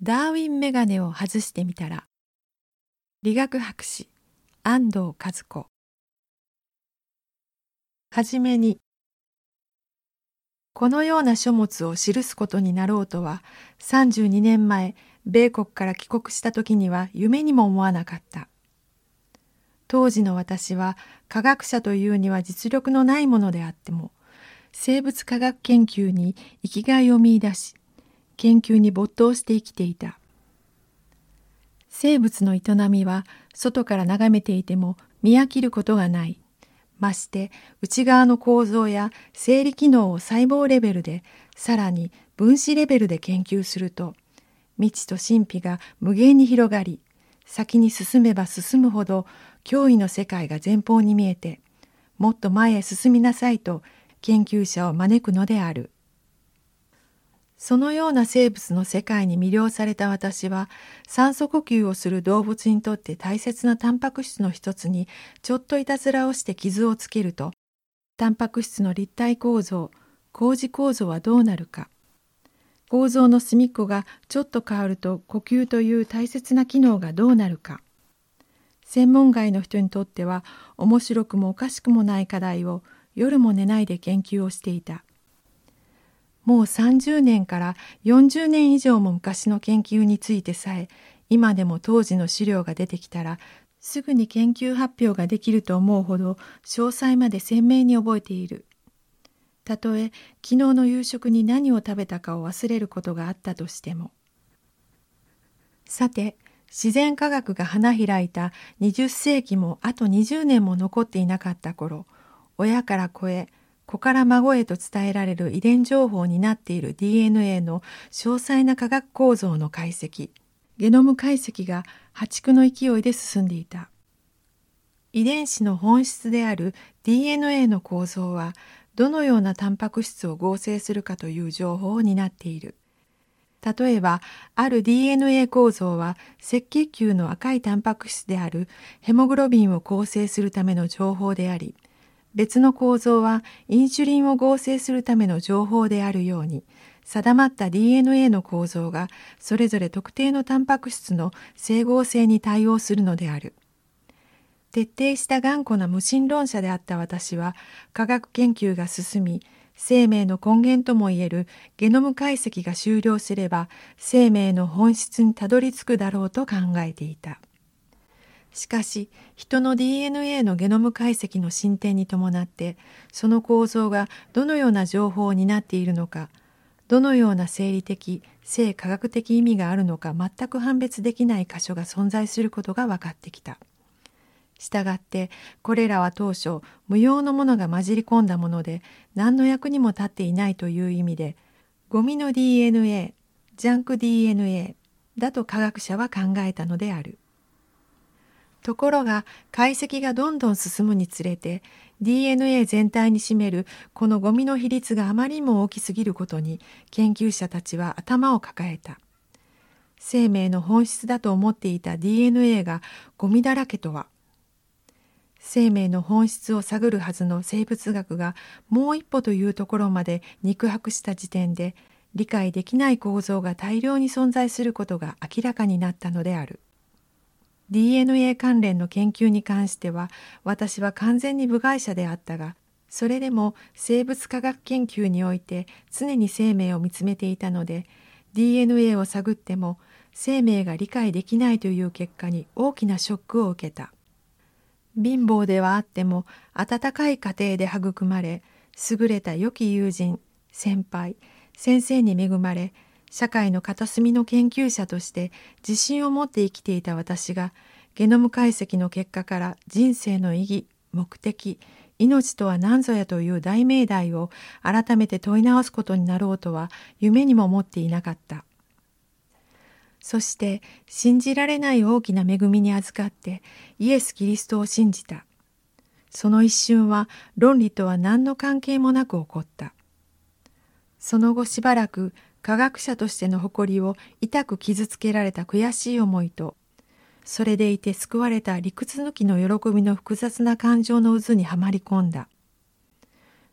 ダーウィンメガネを外してみたら理学博士安藤和子。はじめにこのような書物を記すことになろうとは32年前米国から帰国した時には夢にも思わなかった。当時の私は科学者というには実力のないものであっても生物科学研究に生きがいを見いだし研究に没頭して生きていた生物の営みは外から眺めていても見飽きることがないまして内側の構造や生理機能を細胞レベルでさらに分子レベルで研究すると未知と神秘が無限に広がり先に進めば進むほど脅威の世界が前方に見えてもっと前へ進みなさいと研究者を招くのである。そのような生物の世界に魅了された私は酸素呼吸をする動物にとって大切なタンパク質の一つにちょっといたずらをして傷をつけるとタンパク質の立体構造工事構造はどうなるか構造の隅っこがちょっと変わると呼吸という大切な機能がどうなるか専門外の人にとっては面白くもおかしくもない課題を夜も寝ないで研究をしていた。もう30年から40年以上も昔の研究についてさえ今でも当時の資料が出てきたらすぐに研究発表ができると思うほど詳細まで鮮明に覚えている。たとえ昨日の夕食に何を食べたかを忘れることがあったとしても。さて自然科学が花開いた20世紀もあと20年も残っていなかった頃親から子へ子から孫へと伝えられる遺伝情報になっている DNA の詳細な化学構造の解析。ゲノム解析が破竹の勢いで進んでいた。遺伝子の本質である DNA の構造はどのようなタンパク質を合成するかという情報を担っている。例えばある DNA 構造は赤血球の赤いタンパク質であるヘモグロビンを構成するための情報であり別の構造はインシュリンを合成するための情報であるように定まった DNA の構造がそれぞれ特定のタンパク質の整合性に対応するのである。徹底した頑固な無神論者であった私は科学研究が進み生命の根源ともいえるゲノム解析が終了すれば生命の本質にたどり着くだろうと考えていた。しかし人の DNA のゲノム解析の進展に伴ってその構造がどのような情報を担っているのかどのような生理的性科学的意味があるのか全く判別できない箇所が存在することが分かってきた。したがってこれらは当初無用のものが混じり込んだもので何の役にも立っていないという意味でゴミの DNA ジャンク DNA だと科学者は考えたのである。ところが解析がどんどん進むにつれて DNA 全体に占めるこのゴミの比率があまりにも大きすぎることに研究者たちは頭を抱えた。生命の本質だと思っていた DNA がゴミだらけとは生命の本質を探るはずの生物学がもう一歩というところまで肉薄した時点で理解できない構造が大量に存在することが明らかになったのである。DNA 関連の研究に関しては私は完全に部外者であったがそれでも生物科学研究において常に生命を見つめていたので DNA を探っても生命が理解できないという結果に大きなショックを受けた。貧乏ではあっても温かい家庭で育まれ優れた良き友人先輩先生に恵まれ社会の片隅の研究者として自信を持って生きていた私がゲノム解析の結果から人生の意義目的命とは何ぞやという大命題を改めて問い直すことになろうとは夢にも思っていなかった。そして信じられない大きな恵みに預かってイエス・キリストを信じた。その一瞬は論理とは何の関係もなく起こった。その後しばらく科学者としての誇りを痛く傷つけられた悔しい思いとそれでいて救われた理屈抜きの喜びの複雑な感情の渦にはまり込んだ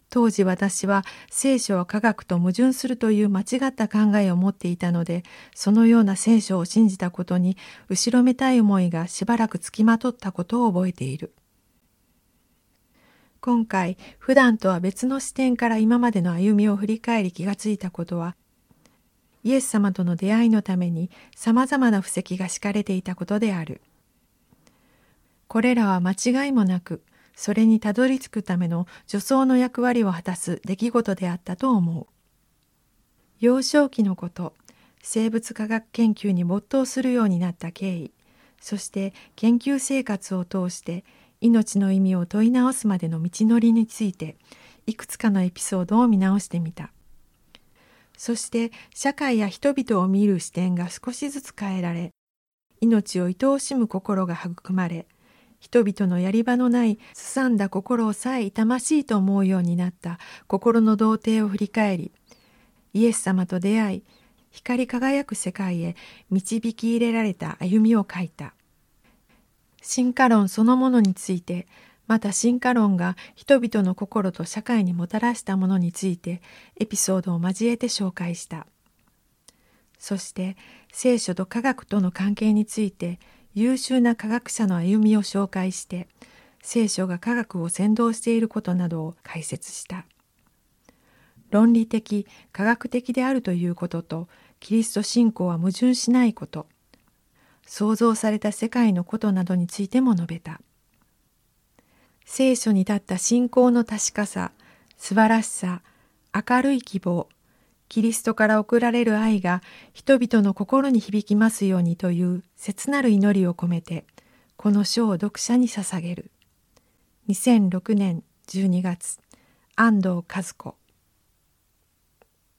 当時私は聖書は科学と矛盾するという間違った考えを持っていたので、そのような聖書を信じたことに後ろめたい思いがしばらくつきまとったことを覚えている。今回、普段とは別の視点から今までの歩みを振り返り気がついたことは、イエス様との出会いのために様々な布石が敷かれていたことである。これらは間違いもなく、それにたどり着くための助走の役割を果たす出来事であったと思う。幼少期のこと、生物科学研究に没頭するようになった経緯、そして研究生活を通して命の意味を問い直すまでの道のりについて、いくつかのエピソードを見直してみた。そして社会や人々を見る視点が少しずつ変えられ、命を愛おしむ心が育まれ、人々のやり場のないすさんだ心をさえ痛ましいと思うようになった心の童貞を振り返りイエス様と出会い光り輝く世界へ導き入れられた歩みを書いた。進化論そのものについてまた進化論が人々の心と社会にもたらしたものについてエピソードを交えて紹介した。そして聖書と科学との関係について優秀な科学者の歩みを紹介して聖書が科学を先導していることなどを解説した。論理的科学的であるということとキリスト信仰は矛盾しないこと創造された世界のことなどについても述べた。聖書に立った信仰の確かさ素晴らしさ明るい希望キリストから送られる愛が人々の心に響きますようにという切なる祈りを込めてこの書を読者に捧げる。2006年12月安藤和子。